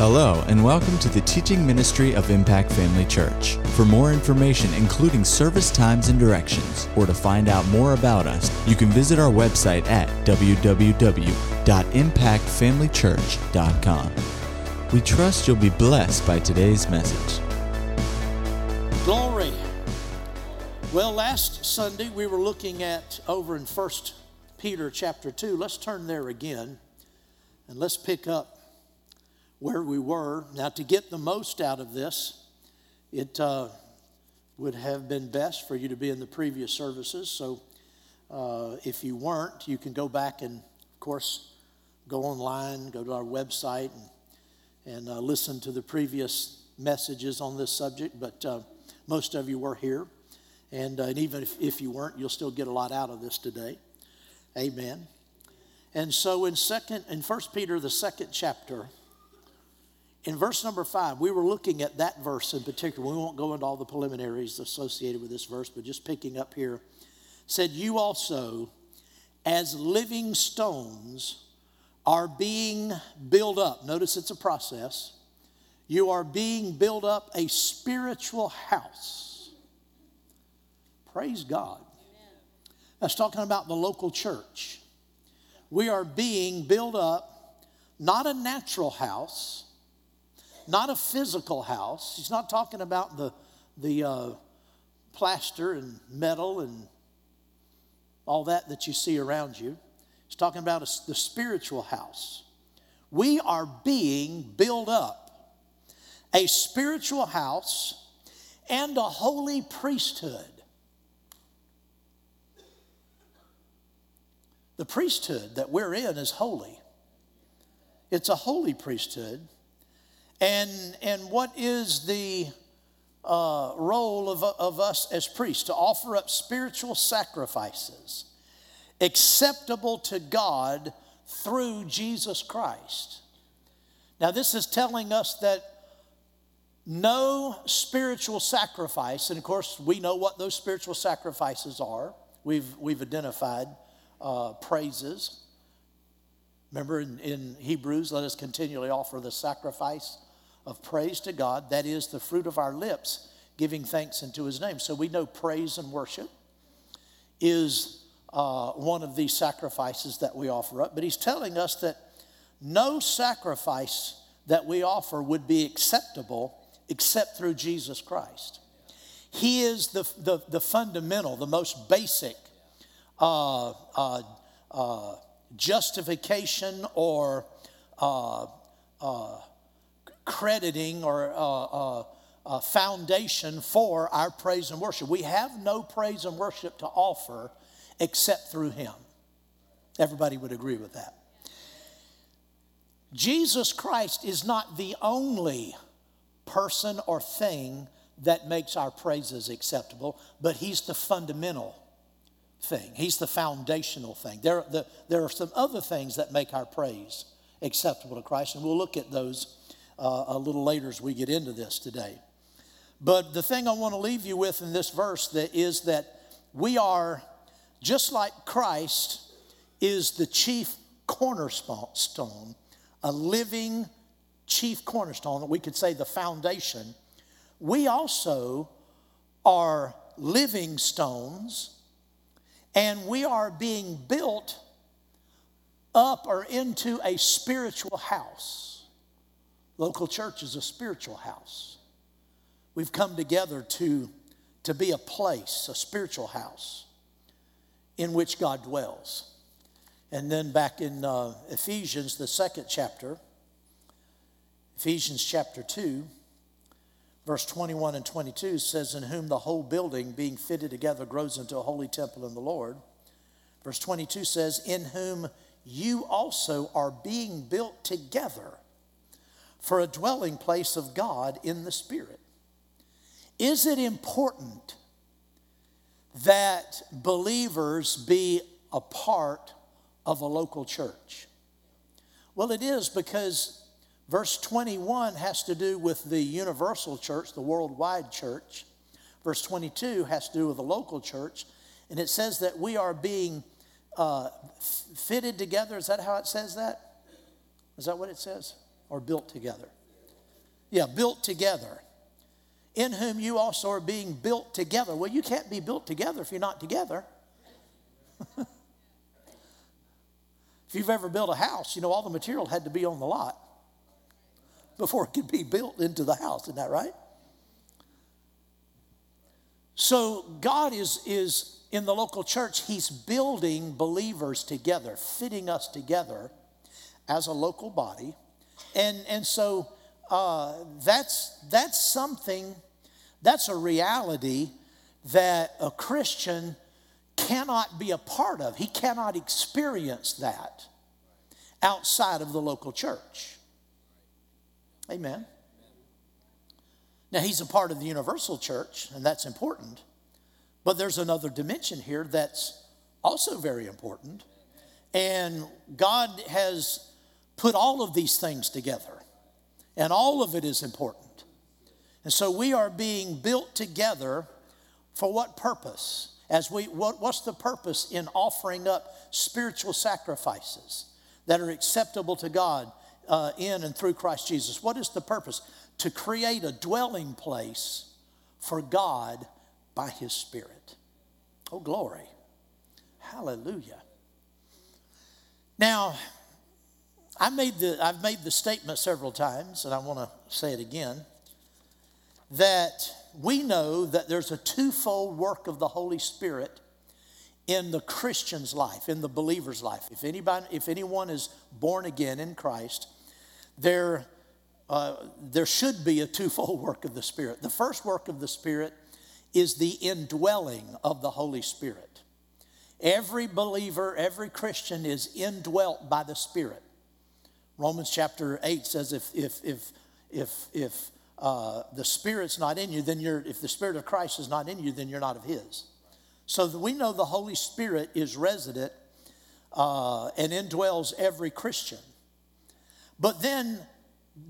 Hello, and welcome to the teaching ministry of Impact Family Church. For more information, including service times and directions, or to find out more about us, you can visit our website at www.impactfamilychurch.com. We trust you'll be blessed by today's message. Glory. Well, last Sunday we were looking at over in 1 Peter chapter 2. Let's turn there again and let's pick up where we were. Now, to get the most out of this, it uh, would have been best for you to be in the previous services. So, uh, if you weren't, you can go back and, of course, go online, go to our website, and, and uh, listen to the previous messages on this subject. But uh, most of you were here. And, uh, and even if, if you weren't, you'll still get a lot out of this today. Amen. And so in second in First Peter, the second chapter, in verse number five, we were looking at that verse in particular. We won't go into all the preliminaries associated with this verse, but just picking up here, said, You also, as living stones, are being built up. Notice it's a process. You are being built up a spiritual house. Praise God. That's talking about the local church. We are being built up, not a natural house not a physical house. He's not talking about the, the uh, plaster and metal and all that that you see around you. He's talking about a, the spiritual house. We are being built up, a spiritual house and a holy priesthood. The priesthood that we're in is holy. It's a holy priesthood. And, and what is the uh, role of, of us as priests? To offer up spiritual sacrifices acceptable to God through Jesus Christ. Now, this is telling us that no spiritual sacrifice, and of course, we know what those spiritual sacrifices are. We've, we've identified uh, praises. Remember in, in Hebrews, let us continually offer the sacrifice of praise to God. That is the fruit of our lips, giving thanks unto his name. So we know praise and worship is uh, one of these sacrifices that we offer up. But he's telling us that no sacrifice that we offer would be acceptable except through Jesus Christ. He is the, the, the fundamental, the most basic uh, uh, uh justification or uh, uh, crediting or uh, uh, uh, foundation for our praise and worship. We have no praise and worship to offer except through Him. Everybody would agree with that. Jesus Christ is not the only person or thing that makes our praises acceptable, but He's the fundamental thing. He's the foundational thing. There, the, there are some other things that make our praise acceptable to Christ, and we'll look at those uh, a little later as we get into this today. But the thing I want to leave you with in this verse that is that we are just like Christ is the chief cornerstone, a living chief cornerstone that we could say the foundation. We also are living stones and we are being built up or into a spiritual house. Local church is a spiritual house. We've come together to, to be a place, a spiritual house in which God dwells. And then back in uh, Ephesians, the second chapter, Ephesians chapter 2, verse 21 and 22 says, In whom the whole building being fitted together grows into a holy temple in the Lord. Verse 22 says, In whom you also are being built together for a dwelling place of God in the Spirit. Is it important that believers be a part of a local church? Well, it is because verse 21 has to do with the universal church, the worldwide church. Verse 22 has to do with the local church. And it says that we are being uh, fitted together. Is that how it says that? Is that what it says? Or built together. Yeah, built together. In whom you also are being built together. Well, you can't be built together if you're not together. if you've ever built a house, you know all the material had to be on the lot before it could be built into the house. Isn't that right? So God is, is in the local church, He's building believers together, fitting us together as a local body. And, and so uh, that's, that's something, that's a reality that a Christian cannot be a part of. He cannot experience that outside of the local church. Amen. Now, he's a part of the universal church, and that's important. But there's another dimension here that's also very important. And God has put all of these things together, and all of it is important. And so we are being built together for what purpose? As we, what, what's the purpose in offering up spiritual sacrifices that are acceptable to God uh, in and through Christ Jesus? What is the purpose? To create a dwelling place for God by His Spirit. Oh, glory. Hallelujah. Now, I made the, I've made the statement several times, and I want to say it again that we know that there's a twofold work of the Holy Spirit in the Christian's life, in the believer's life. If, anybody, if anyone is born again in Christ, there, uh, there should be a twofold work of the Spirit. The first work of the Spirit is the indwelling of the Holy Spirit. Every believer, every Christian is indwelt by the Spirit. Romans chapter 8 says if, if, if, if, if uh, the Spirit's not in you, then you're, if the Spirit of Christ is not in you, then you're not of His. So we know the Holy Spirit is resident uh, and indwells every Christian. But then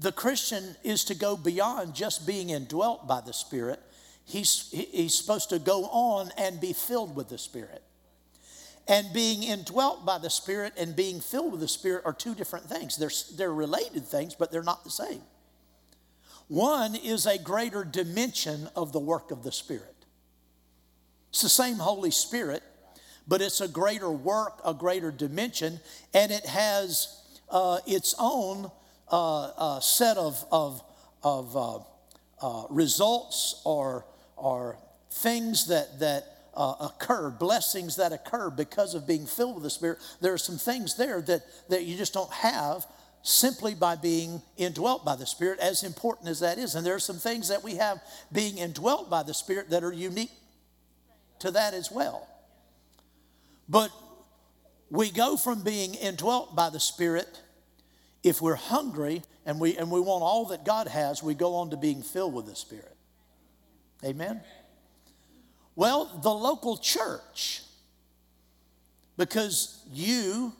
the Christian is to go beyond just being indwelt by the Spirit. He's, he's supposed to go on and be filled with the Spirit. And being indwelt by the Spirit and being filled with the Spirit are two different things. They're, they're related things, but they're not the same. One is a greater dimension of the work of the Spirit. It's the same Holy Spirit, but it's a greater work, a greater dimension, and it has uh, its own uh, uh, set of, of, of uh, uh, results or, or things that, that uh, occur, blessings that occur because of being filled with the Spirit. There are some things there that, that you just don't have simply by being indwelt by the Spirit, as important as that is. And there are some things that we have being indwelt by the Spirit that are unique to that as well. But we go from being indwelt by the Spirit, if we're hungry and we, and we want all that God has, we go on to being filled with the Spirit. Amen? Well, the local church, because you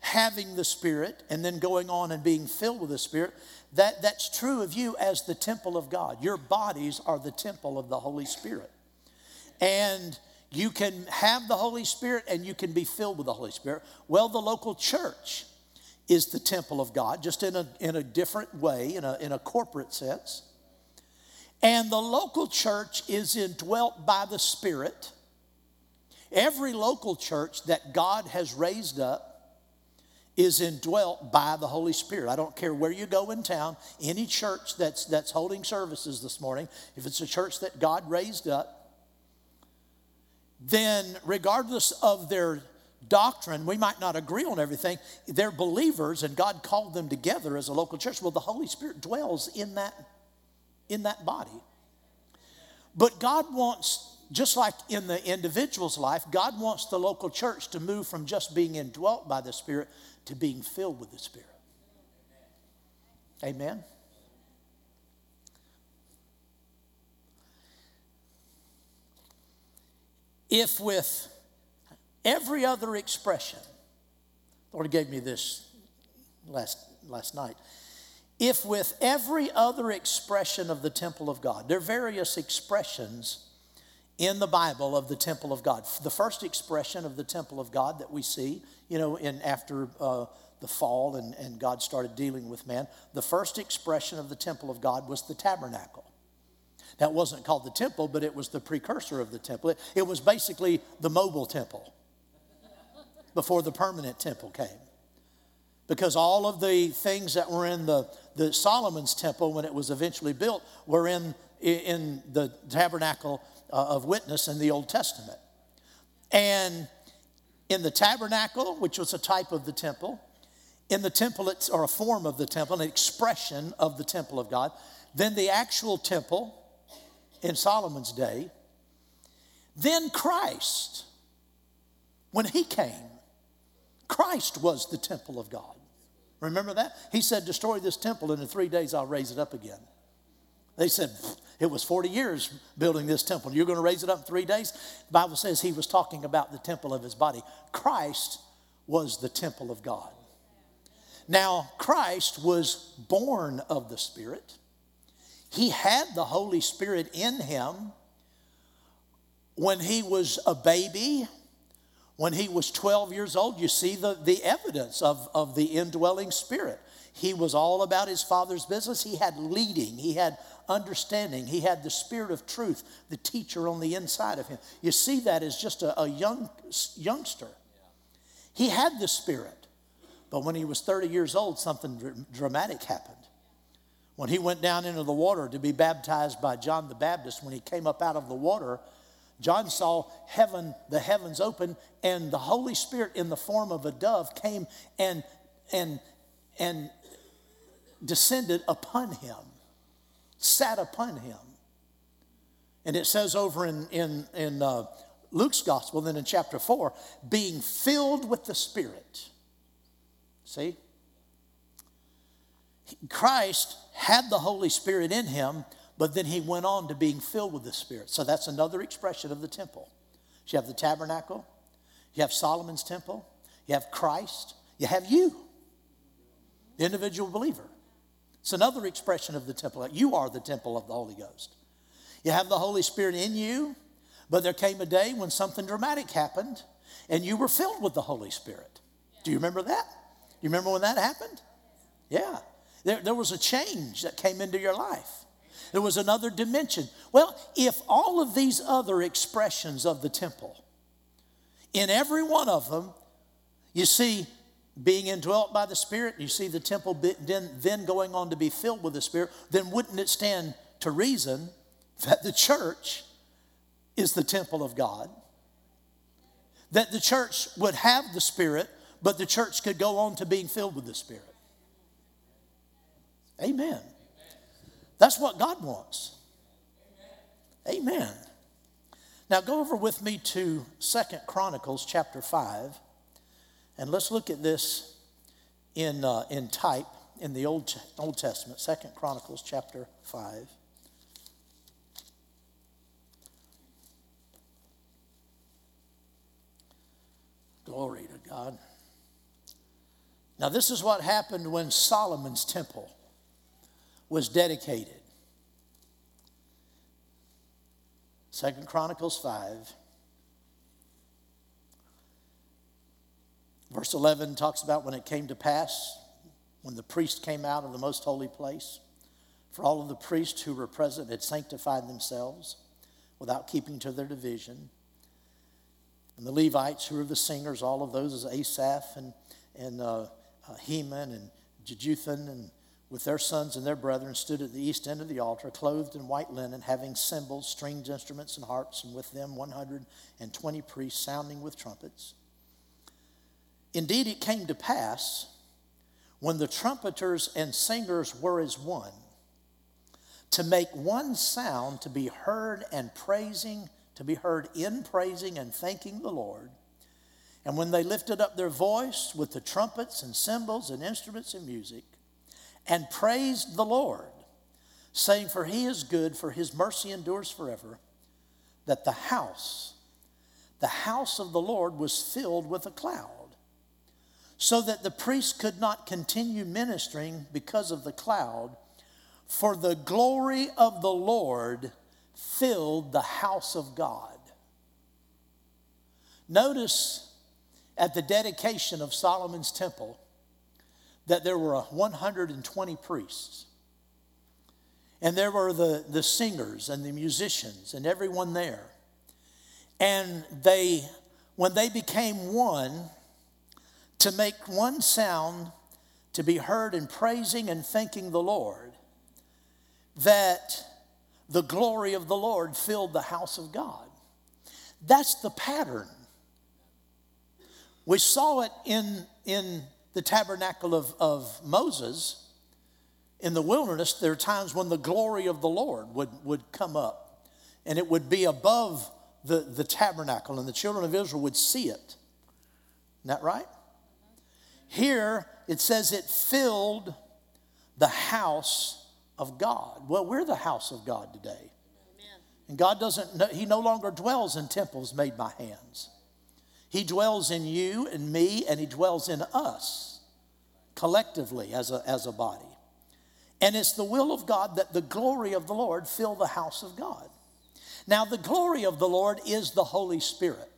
having the Spirit and then going on and being filled with the Spirit, that, that's true of you as the temple of God. Your bodies are the temple of the Holy Spirit. And you can have the Holy Spirit and you can be filled with the Holy Spirit. Well, the local church is the temple of God, just in a, in a different way, in a, in a corporate sense. And the local church is indwelt by the Spirit. Every local church that God has raised up is indwelt by the Holy Spirit. I don't care where you go in town, any church that's, that's holding services this morning, if it's a church that God raised up, then regardless of their doctrine, we might not agree on everything, they're believers and God called them together as a local church. Well, the Holy Spirit dwells in that, in that body. But God wants just like in the individual's life, God wants the local church to move from just being indwelt by the Spirit to being filled with the Spirit. Amen. If with every other expression, the Lord gave me this last, last night. If with every other expression of the temple of God, there are various expressions in the Bible of the temple of God. The first expression of the temple of God that we see, you know, in after uh, the fall and, and God started dealing with man, the first expression of the temple of God was the tabernacle. That wasn't called the temple, but it was the precursor of the temple. It, it was basically the mobile temple before the permanent temple came. Because all of the things that were in the, the Solomon's temple when it was eventually built were in, in the tabernacle uh, of witness in the Old Testament. And in the tabernacle, which was a type of the temple, in the temple, it's, or a form of the temple, an expression of the temple of God. Then the actual temple in Solomon's day. Then Christ, when he came, Christ was the temple of God. Remember that? He said, Destroy this temple, and in three days I'll raise it up again. They said, It was 40 years building this temple. You're going to raise it up in three days? The Bible says he was talking about the temple of his body. Christ was the temple of God. Now, Christ was born of the Spirit. He had the Holy Spirit in him when he was a baby, when he was 12 years old. You see the, the evidence of, of the indwelling Spirit. He was all about his father's business. He had leading, he had understanding, he had the Spirit of truth, the teacher on the inside of him. You see that as just a, a young youngster. He had the Spirit. But when he was 30 years old, something dramatic happened. When he went down into the water to be baptized by John the Baptist, when he came up out of the water, John saw heaven, the heavens open, and the Holy Spirit in the form of a dove came and and and descended upon him, sat upon him. And it says over in in in uh, Luke's gospel, then in chapter four, being filled with the Spirit. See, Christ had the Holy Spirit in him, but then he went on to being filled with the Spirit. So that's another expression of the temple. You have the tabernacle, you have Solomon's temple, you have Christ, you have you, the individual believer. It's another expression of the temple. You are the temple of the Holy Ghost. You have the Holy Spirit in you, but there came a day when something dramatic happened and you were filled with the Holy Spirit. Do you remember that? Do you remember when that happened? Yeah. There, there was a change that came into your life. There was another dimension. Well, if all of these other expressions of the temple, in every one of them, you see being indwelt by the Spirit, you see the temple then, then going on to be filled with the Spirit, then wouldn't it stand to reason that the church is the temple of God? That the church would have the Spirit, but the church could go on to being filled with the Spirit. Amen. That's what God wants. Amen. Now go over with me to Second Chronicles chapter 5, and let's look at this in, uh, in type in the Old, Old Testament. Second Chronicles chapter 5. Glory to God. Now, this is what happened when Solomon's temple was dedicated. Second Chronicles 5. Verse 11 talks about when it came to pass, when the priest came out of the most holy place, for all of the priests who were present had sanctified themselves without keeping to their division. And the Levites, who were the singers, all of those as Asaph and, and uh, uh, Heman and Jeduthun and with their sons and their brethren stood at the east end of the altar, clothed in white linen, having cymbals, stringed instruments, and harps, and with them 120 priests sounding with trumpets. Indeed, it came to pass when the trumpeters and singers were as one to make one sound to be heard and praising, to be heard in praising and thanking the Lord. And when they lifted up their voice with the trumpets and cymbals and instruments and music, and praised the Lord, saying, For he is good, for his mercy endures forever, that the house, the house of the Lord was filled with a cloud, so that the priest could not continue ministering because of the cloud, for the glory of the Lord filled the house of God. Notice at the dedication of Solomon's temple, that there were 120 priests. And there were the, the singers and the musicians and everyone there. And they, when they became one, to make one sound to be heard in praising and thanking the Lord, that the glory of the Lord filled the house of God. That's the pattern. We saw it in, in the tabernacle of, of Moses in the wilderness. There are times when the glory of the Lord would, would come up and it would be above the, the tabernacle, and the children of Israel would see it. Isn't that right? Here it says it filled the house of God. Well, we're the house of God today. Amen. And God doesn't, He no longer dwells in temples made by hands. He dwells in you and me, and He dwells in us collectively as a, as a body. And it's the will of God that the glory of the Lord fill the house of God. Now, the glory of the Lord is the Holy Spirit.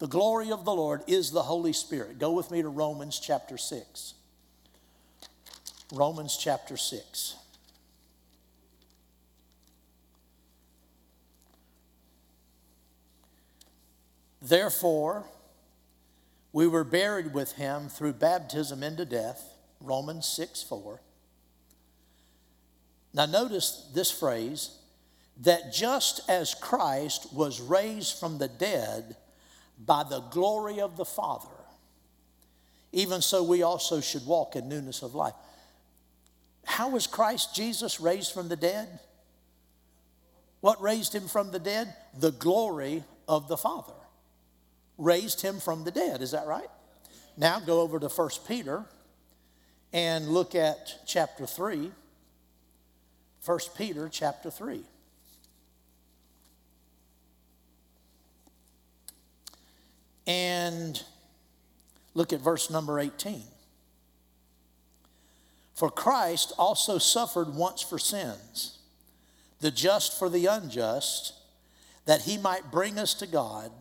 The glory of the Lord is the Holy Spirit. Go with me to Romans chapter 6. Romans chapter 6. Therefore, we were buried with him through baptism into death, Romans 6 4. Now, notice this phrase that just as Christ was raised from the dead by the glory of the Father, even so we also should walk in newness of life. How was Christ Jesus raised from the dead? What raised him from the dead? The glory of the Father raised him from the dead. Is that right? Now go over to 1 Peter and look at chapter 3. 1 Peter chapter 3. And look at verse number 18. For Christ also suffered once for sins, the just for the unjust, that he might bring us to God,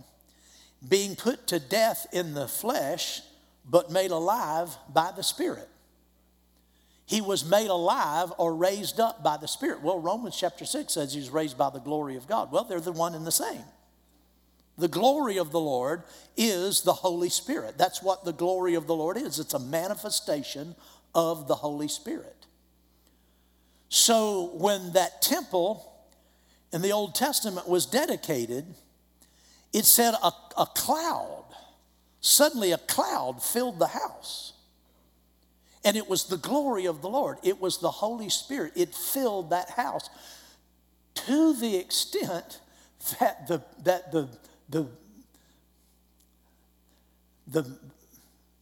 being put to death in the flesh, but made alive by the Spirit. He was made alive or raised up by the Spirit. Well, Romans chapter 6 says he's raised by the glory of God. Well, they're the one and the same. The glory of the Lord is the Holy Spirit. That's what the glory of the Lord is. It's a manifestation of the Holy Spirit. So when that temple in the Old Testament was dedicated, it said a, a cloud, suddenly a cloud filled the house. And it was the glory of the Lord. It was the Holy Spirit. It filled that house to the extent that the, that the, the, the,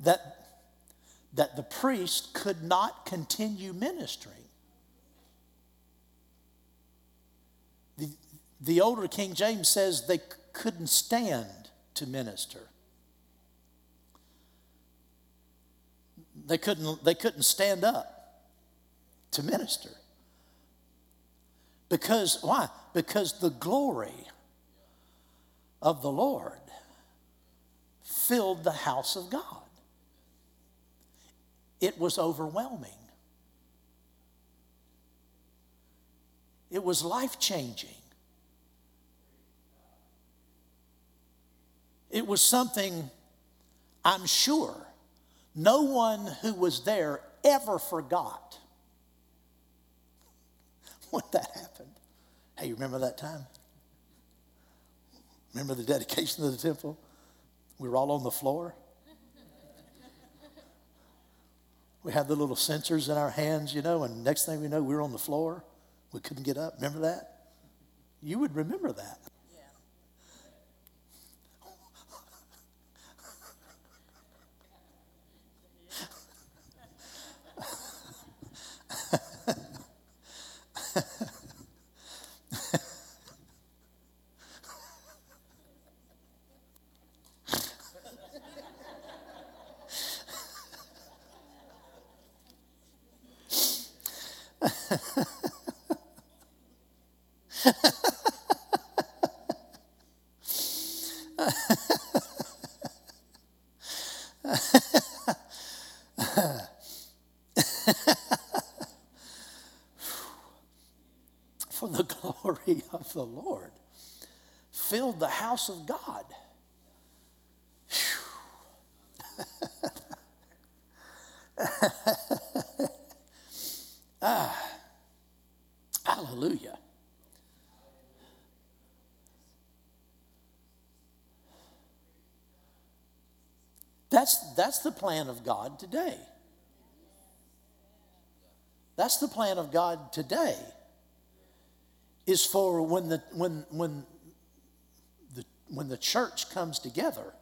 that, that the priest could not continue ministering. The, the older King James says they couldn't stand to minister. They couldn't, they couldn't stand up to minister. Because, why? Because the glory of the Lord filled the house of God. It was overwhelming. It was life changing. It was something I'm sure no one who was there ever forgot when that happened. Hey, you remember that time? Remember the dedication of the temple? We were all on the floor. We had the little censers in our hands, you know, and next thing we know, we were on the floor. We couldn't get up. Remember that? You would remember that. House of God. ah, hallelujah. That's, that's the plan of God today. That's the plan of God today. Is for when the when when when the church comes together,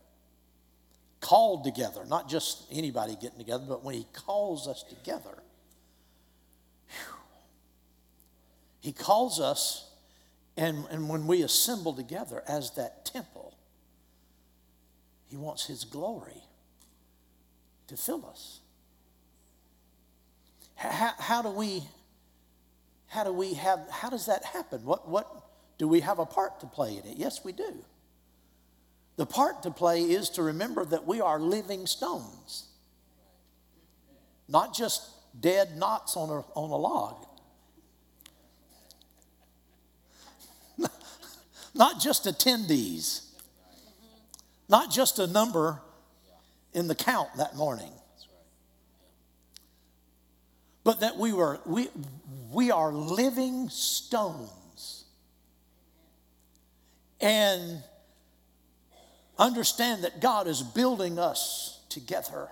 called together, not just anybody getting together, but when he calls us together. Whew, he calls us, and, and when we assemble together as that temple, he wants his glory to fill us. How, how, do we, how do we have, how does that happen? What, what, do we have a part to play in it? Yes, we do. The part to play is to remember that we are living stones, not just dead knots on a, on a log. not just attendees, not just a number in the count that morning. But that we were we we are living stones. And understand that God is building us together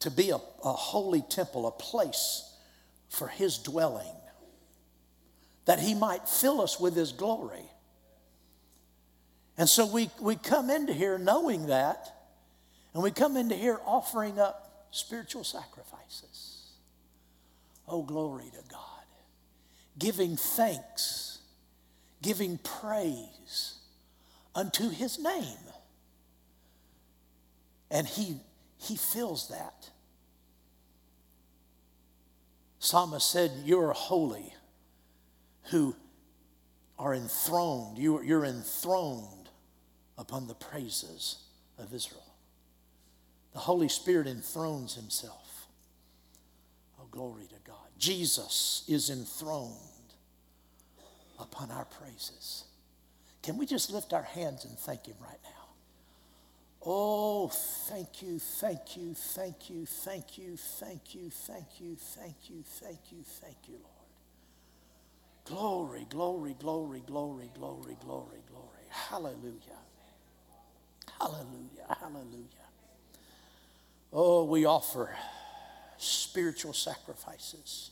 to be a, a holy temple, a place for His dwelling, that He might fill us with His glory. And so we, we come into here knowing that and we come into here offering up spiritual sacrifices. Oh, glory to God. Giving thanks, giving praise unto his name. And he, he feels that. Psalmist said, You're holy who are enthroned. You, you're enthroned upon the praises of Israel. The Holy Spirit enthrones himself. Oh, glory to God. Jesus is enthroned upon our praises. Can we just lift our hands and thank him right now? Oh, thank you, thank you, thank you, thank you, thank you, thank you, thank you, thank you, thank you, Lord. Glory, glory, glory, glory, glory, glory, glory. Hallelujah. Hallelujah, hallelujah. Oh, we offer spiritual sacrifices.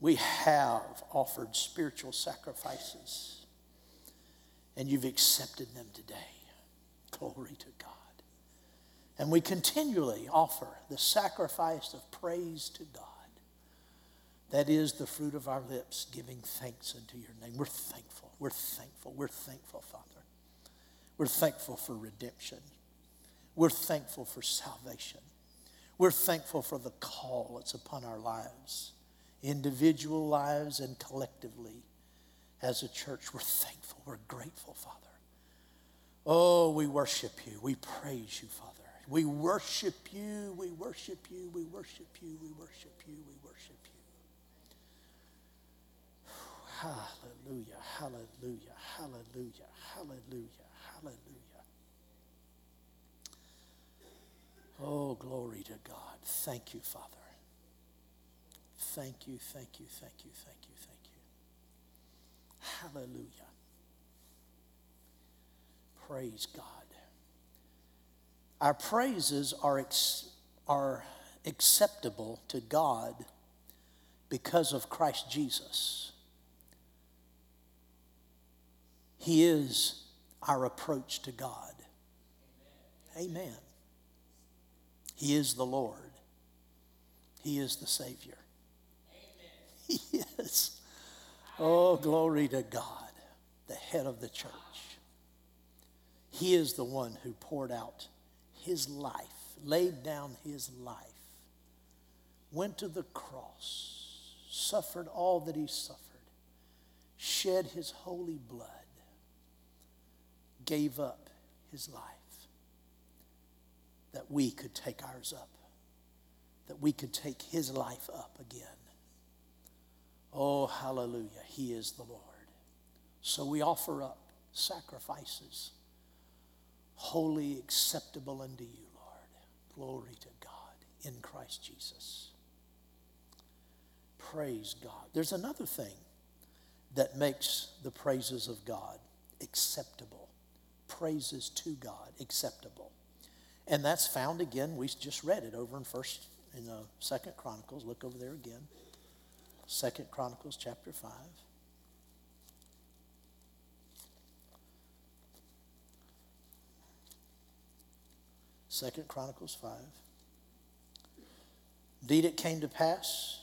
We have offered spiritual sacrifices, and you've accepted them today. Glory to God. And we continually offer the sacrifice of praise to God. That is the fruit of our lips, giving thanks unto your name. We're thankful. We're thankful. We're thankful, Father. We're thankful for redemption. We're thankful for salvation. We're thankful for the call that's upon our lives, individual lives and collectively as a church. We're thankful. We're grateful, Father. Oh, we worship you. We praise you, Father. We worship you. We worship you. We worship you. We worship you. We worship you. Hallelujah. Hallelujah. Hallelujah. Hallelujah. Hallelujah. Oh, glory to God. Thank you, Father. Thank you, thank you, thank you, thank you. Hallelujah. Praise God. Our praises are, ex- are acceptable to God because of Christ Jesus. He is our approach to God. Amen. He is the Lord. He is the Savior. Amen. He is. Oh, glory to God, the head of the church. He is the one who poured out his life, laid down his life, went to the cross, suffered all that he suffered, shed his holy blood, gave up his life that we could take ours up that we could take his life up again. Oh, hallelujah. He is the Lord. So we offer up sacrifices, holy, acceptable unto you, Lord. Glory to God in Christ Jesus. Praise God. There's another thing that makes the praises of God acceptable. Praises to God acceptable. And that's found again, we just read it over in first in the second Chronicles. Look over there again. Second Chronicles chapter 5. Second Chronicles 5. Indeed, it came to pass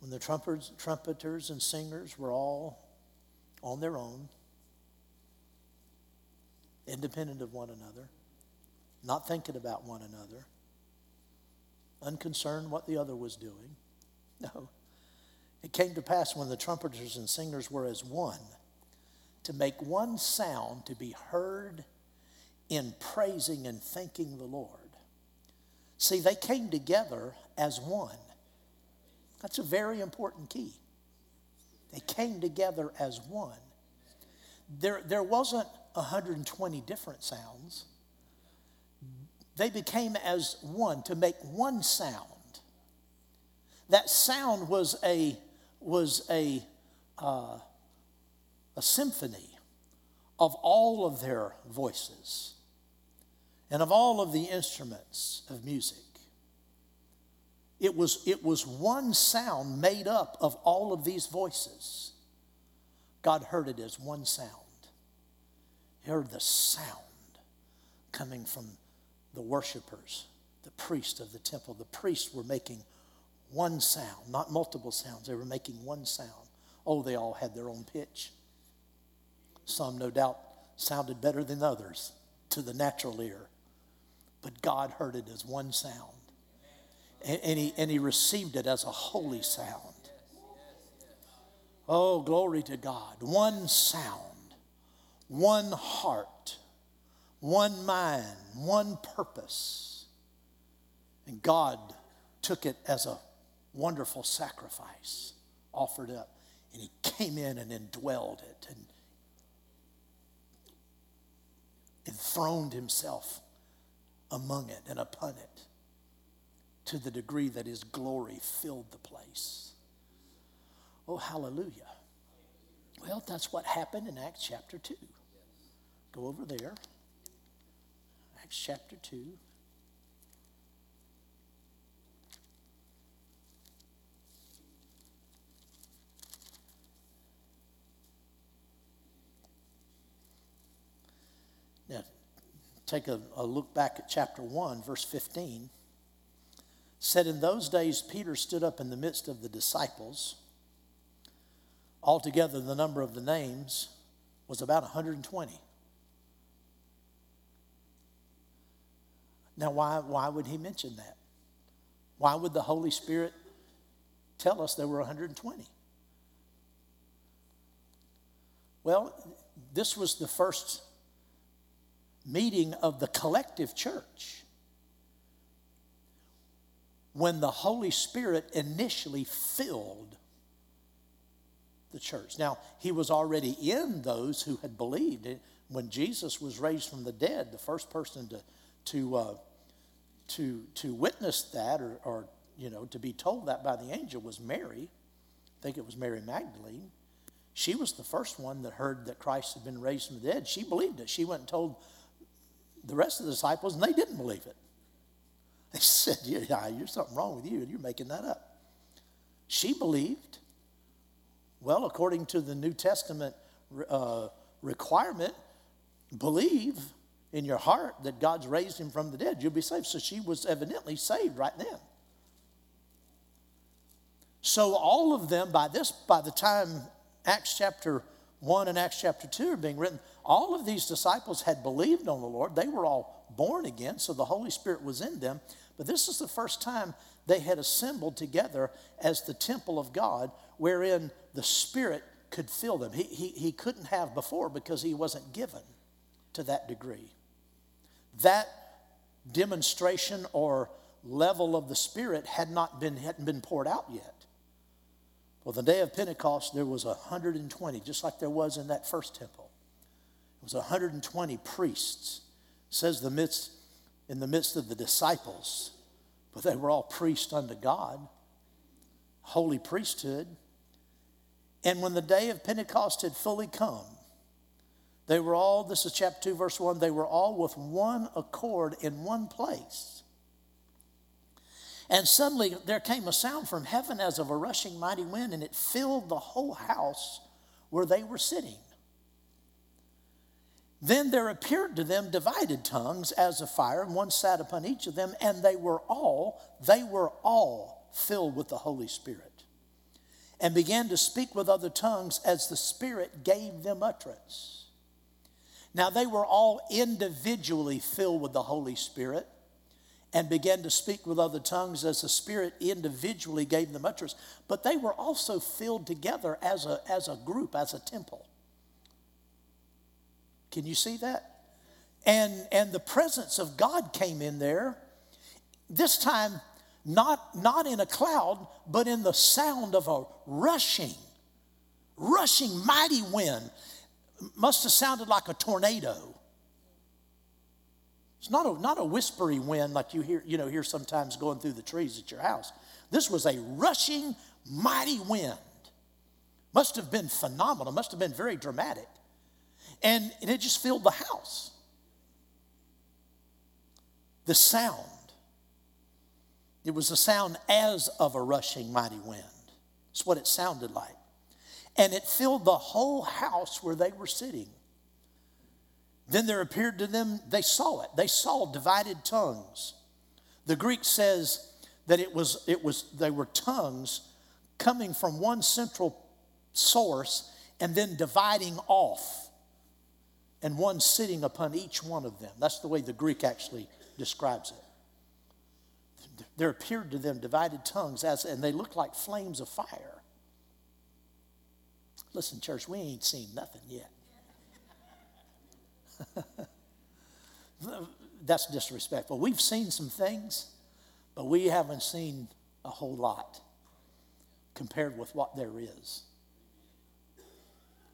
when the trumpeters, trumpeters and singers were all on their own, independent of one another, not thinking about one another, unconcerned what the other was doing. No. It came to pass when the trumpeters and singers were as one to make one sound to be heard in praising and thanking the Lord. See, they came together as one. That's a very important key. They came together as one. There, there wasn't 120 different sounds. They became as one to make one sound. That sound was a, was a, uh, a symphony of all of their voices and of all of the instruments of music. It was, it was one sound made up of all of these voices. God heard it as one sound. He heard the sound coming from the worshipers, the priest of the temple. The priests were making one sound, not multiple sounds. They were making one sound. Oh, they all had their own pitch. Some, no doubt, sounded better than others to the natural ear, but God heard it as one sound and, and, he, and he received it as a holy sound. Oh, glory to God. One sound, one heart, one mind, one purpose. And God took it as a wonderful sacrifice offered up. And he came in and indwelled it and enthroned himself among it and upon it to the degree that his glory filled the place. Oh, hallelujah. Well, that's what happened in Acts chapter 2. Go over there. Acts chapter 2. Now, take a, a look back at chapter 1, verse 15 said, In those days, Peter stood up in the midst of the disciples. Altogether, the number of the names was about 120. Now, why, why would he mention that? Why would the Holy Spirit tell us there were 120? Well, this was the first meeting of the collective church when the Holy Spirit initially filled the church. Now, he was already in those who had believed. When Jesus was raised from the dead, the first person to, to, uh, to, to witness that or, or, you know, to be told that by the angel was Mary. I think it was Mary Magdalene. She was the first one that heard that Christ had been raised from the dead. She believed it. She went and told the rest of the disciples, and they didn't believe it. They said, yeah, You're something wrong with you, and you're making that up. She believed. Well, according to the New Testament uh, requirement, believe in your heart that God's raised him from the dead. You'll be saved. So she was evidently saved right then. So all of them, by this, by the time Acts chapter 1 and Acts chapter 2 are being written, all of these disciples had believed on the Lord. They were all born again, so the Holy Spirit was in them. But this is the first time they had assembled together as the temple of God, wherein the Spirit could fill them. He, he, he couldn't have before because he wasn't given to that degree. That demonstration or level of the Spirit had not been, hadn't been poured out yet. Well, the day of Pentecost, there was 120, just like there was in that first temple. It was 120 priests. It says the midst, in the midst of the disciples, but they were all priests unto God, holy priesthood. And when the day of Pentecost had fully come, they were all, this is chapter 2, verse 1, they were all with one accord in one place. And suddenly there came a sound from heaven as of a rushing mighty wind, and it filled the whole house where they were sitting. Then there appeared to them divided tongues as of fire, and one sat upon each of them, and they were all, they were all filled with the Holy Spirit, and began to speak with other tongues as the Spirit gave them utterance. Now, they were all individually filled with the Holy Spirit and began to speak with other tongues as the Spirit individually gave them utterance. But they were also filled together as a, as a group, as a temple. Can you see that? And, and the presence of God came in there, this time not, not in a cloud, but in the sound of a rushing, rushing mighty wind must have sounded like a tornado. It's not a, not a whispery wind like you hear, you know, hear sometimes going through the trees at your house. This was a rushing, mighty wind. Must have been phenomenal, must have been very dramatic. And, and it just filled the house. The sound. It was a sound as of a rushing mighty wind. It's what it sounded like and it filled the whole house where they were sitting. Then there appeared to them, they saw it. They saw divided tongues. The Greek says that it was, it was, they were tongues coming from one central source and then dividing off, and one sitting upon each one of them. That's the way the Greek actually describes it. There appeared to them divided tongues, as, and they looked like flames of fire. Listen, church, we ain't seen nothing yet. That's disrespectful. We've seen some things, but we haven't seen a whole lot compared with what there is.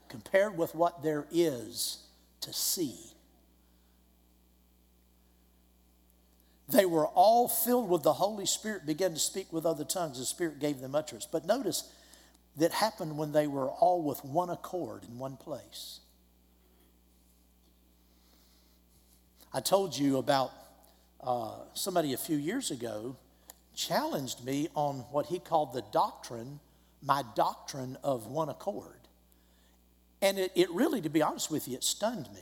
Compared with what there is to see. They were all filled with the Holy Spirit, began to speak with other tongues. The Spirit gave them utterance. But notice, that happened when they were all with one accord in one place. I told you about uh, somebody a few years ago challenged me on what he called the doctrine, my doctrine of one accord. And it, it really, to be honest with you, it stunned me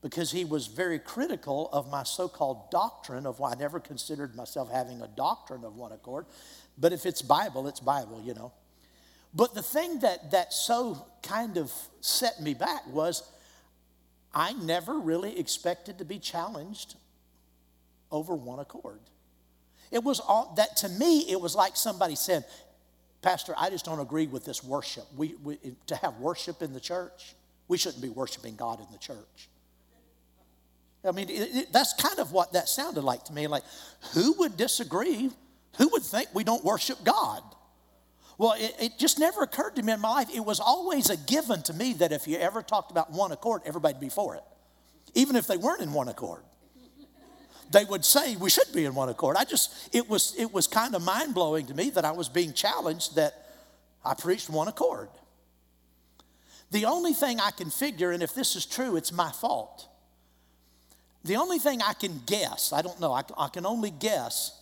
because he was very critical of my so called doctrine of why I never considered myself having a doctrine of one accord. But if it's Bible, it's Bible, you know. But the thing that, that so kind of set me back was I never really expected to be challenged over one accord. It was all that to me, it was like somebody said, Pastor, I just don't agree with this worship. We, we, to have worship in the church, we shouldn't be worshiping God in the church. I mean, it, it, that's kind of what that sounded like to me. Like, who would disagree? Who would think we don't worship God? Well, it, it, just never occurred to me in my life. It was always a given to me that if you ever talked about one accord, everybody'd be for it, even if they weren't in one accord. They would say we should be in one accord. I just, it was, it was kind of mind blowing to me that I was being challenged that I preached one accord. The only thing I can figure, and if this is true, it's my fault. The only thing I can guess, I don't know, I, I can only guess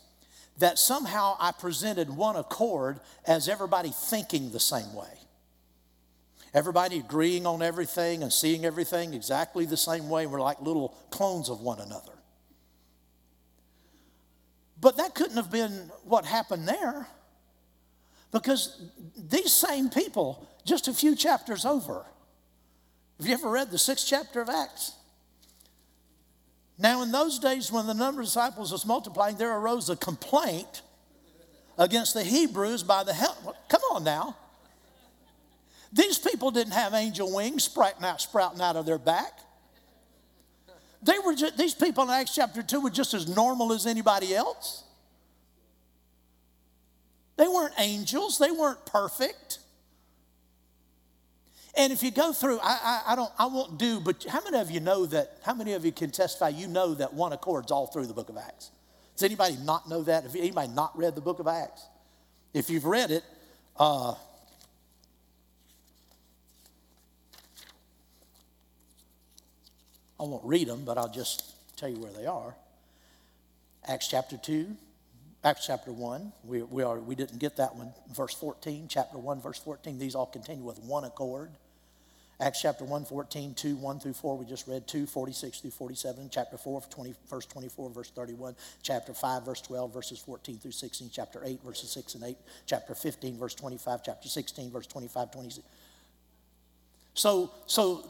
that somehow I presented one accord as everybody thinking the same way. Everybody agreeing on everything and seeing everything exactly the same way. We're like little clones of one another. But that couldn't have been what happened there because these same people, just a few chapters over, have you ever read the sixth chapter of Acts? Now, in those days when the number of disciples was multiplying, there arose a complaint against the Hebrews by the help. Come on now. These people didn't have angel wings sprouting out, sprouting out of their back. They were just, these people in Acts chapter 2 were just as normal as anybody else. They weren't angels, they weren't perfect. And if you go through, I, I, I, don't, I won't do, but how many of you know that, how many of you can testify you know that one accord's all through the book of Acts? Does anybody not know that? Have anybody not read the book of Acts? If you've read it, uh, I won't read them, but I'll just tell you where they are. Acts chapter 2, Acts chapter 1, we, we, are, we didn't get that one. Verse 14, chapter 1, verse 14, these all continue with one accord. Acts chapter 1, 14, 2, 1 through 4, we just read 2, 46 through 47, chapter 4, 20, verse 24, verse 31, chapter 5, verse 12, verses 14 through 16, chapter 8, verses 6 and 8, chapter 15, verse 25, chapter 16, verse 25, 26. So, so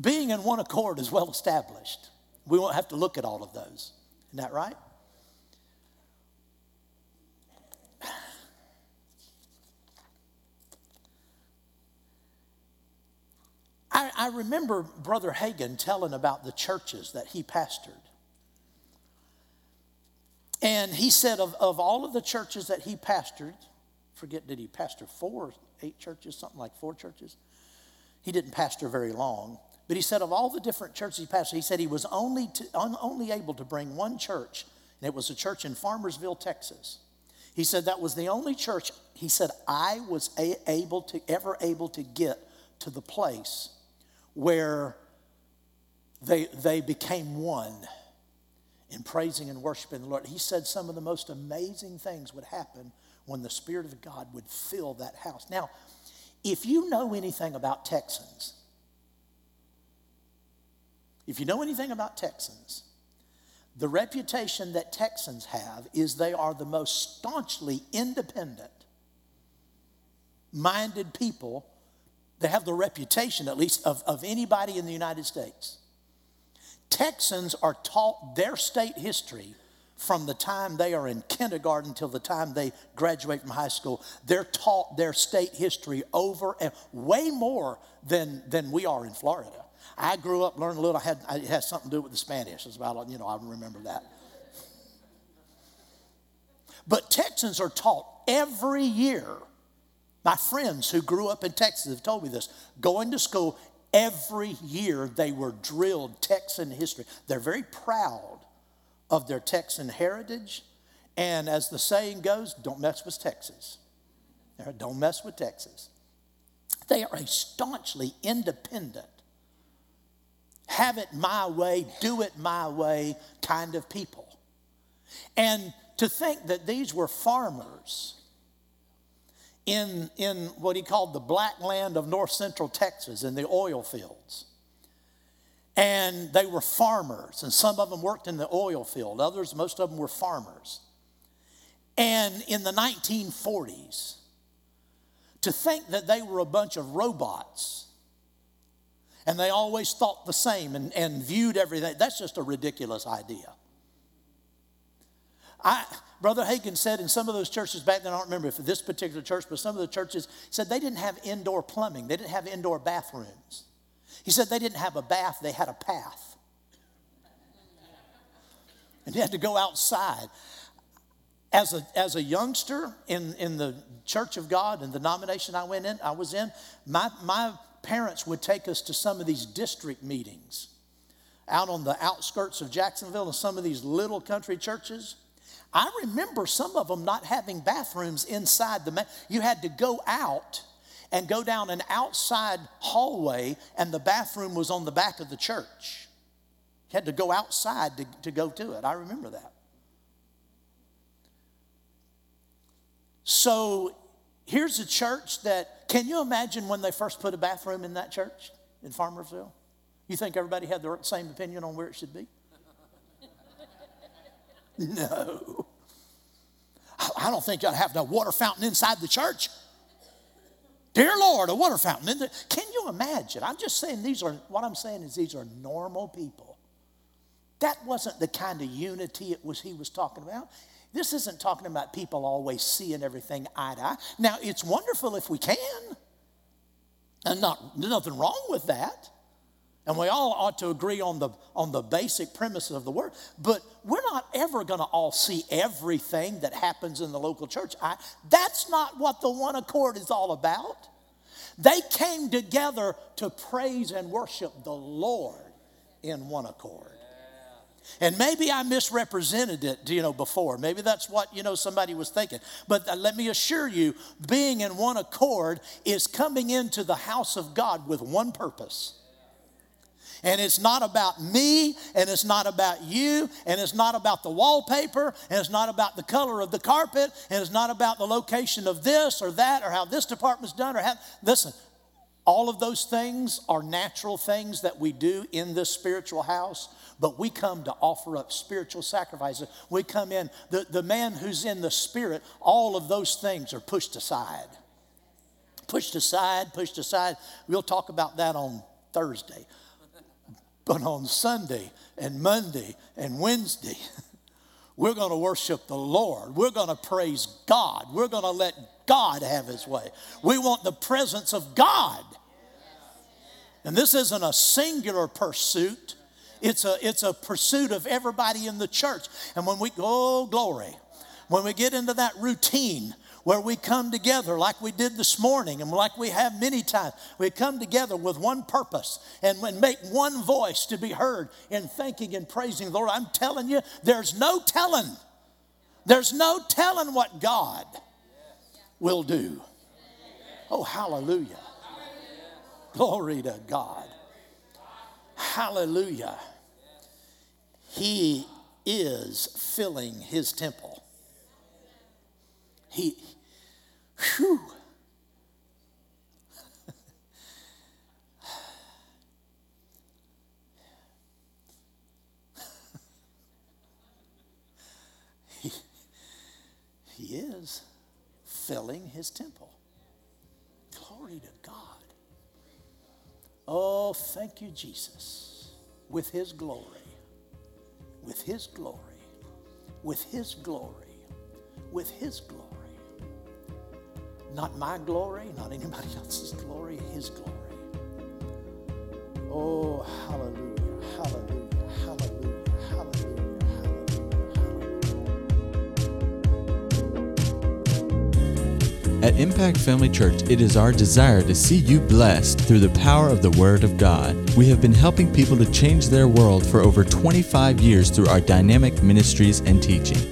being in one accord is well established. We won't have to look at all of those. Isn't that right? I, I remember Brother Hagin telling about the churches that he pastored. And he said of, of all of the churches that he pastored, forget, did he pastor four, eight churches, something like four churches? He didn't pastor very long. But he said of all the different churches he pastored, he said he was only, to, only able to bring one church, and it was a church in Farmersville, Texas. He said that was the only church, he said, I was a, able to, ever able to get to the place where they, they became one in praising and worshiping the Lord. He said some of the most amazing things would happen when the Spirit of God would fill that house. Now, if you know anything about Texans, if you know anything about Texans, the reputation that Texans have is they are the most staunchly independent minded people they have the reputation, at least, of, of anybody in the United States. Texans are taught their state history from the time they are in kindergarten till the time they graduate from high school. They're taught their state history over and way more than, than we are in Florida. I grew up learning a little, I had, it has something to do with the Spanish. It's about, you know, I remember that. But Texans are taught every year my friends who grew up in Texas have told me this. Going to school, every year they were drilled Texan history. They're very proud of their Texan heritage. And as the saying goes, don't mess with Texas. Don't mess with Texas. They are a staunchly independent, have it my way, do it my way kind of people. And to think that these were farmers in, in what he called the black land of north central Texas in the oil fields. And they were farmers, and some of them worked in the oil field, others, most of them were farmers. And in the 1940s, to think that they were a bunch of robots and they always thought the same and, and viewed everything, that's just a ridiculous idea. I, Brother Hagin said in some of those churches back then, I don't remember if this particular church, but some of the churches said they didn't have indoor plumbing, they didn't have indoor bathrooms. He said they didn't have a bath, they had a path. And you had to go outside. As a, as a youngster in, in the Church of God and the denomination I went in, I was in, my, my parents would take us to some of these district meetings out on the outskirts of Jacksonville and some of these little country churches. I remember some of them not having bathrooms inside the. Ma- you had to go out and go down an outside hallway, and the bathroom was on the back of the church. You had to go outside to, to go to it. I remember that. So here's a church that, can you imagine when they first put a bathroom in that church in Farmersville? You think everybody had the same opinion on where it should be? No. I don't think y'all have no water fountain inside the church. Dear Lord, a water fountain. Can you imagine? I'm just saying these are, what I'm saying is these are normal people. That wasn't the kind of unity it was he was talking about. This isn't talking about people always seeing everything eye to eye. Now, it's wonderful if we can. And not, there's nothing wrong with that. And we all ought to agree on the, on the basic premises of the word. But we're not ever going to all see everything that happens in the local church. I, that's not what the one accord is all about. They came together to praise and worship the Lord in one accord. And maybe I misrepresented it, you know, before. Maybe that's what, you know, somebody was thinking. But uh, let me assure you, being in one accord is coming into the house of God with one purpose and it's not about me, and it's not about you, and it's not about the wallpaper, and it's not about the color of the carpet, and it's not about the location of this or that or how this department's done or how. Listen, all of those things are natural things that we do in this spiritual house, but we come to offer up spiritual sacrifices. We come in, the, the man who's in the spirit, all of those things are pushed aside. Pushed aside, pushed aside. We'll talk about that on Thursday. But on Sunday and Monday and Wednesday, we're going to worship the Lord. We're going to praise God. We're going to let God have his way. We want the presence of God. And this isn't a singular pursuit. It's a, it's a pursuit of everybody in the church. And when we go, oh, glory, when we get into that routine where we come together like we did this morning and like we have many times. We come together with one purpose and make one voice to be heard in thanking and praising the Lord. I'm telling you, there's no telling. There's no telling what God will do. Oh, hallelujah. Glory to God. Hallelujah. He is filling his temple. He, whew. he, he is filling his temple. Glory to God. Oh, thank you, Jesus, with his glory, with his glory, with his glory, with his glory. Not my glory, not anybody else's glory, His glory. Oh, hallelujah, hallelujah, hallelujah, hallelujah, hallelujah. At Impact Family Church, it is our desire to see you blessed through the power of the Word of God. We have been helping people to change their world for over 25 years through our dynamic ministries and teaching.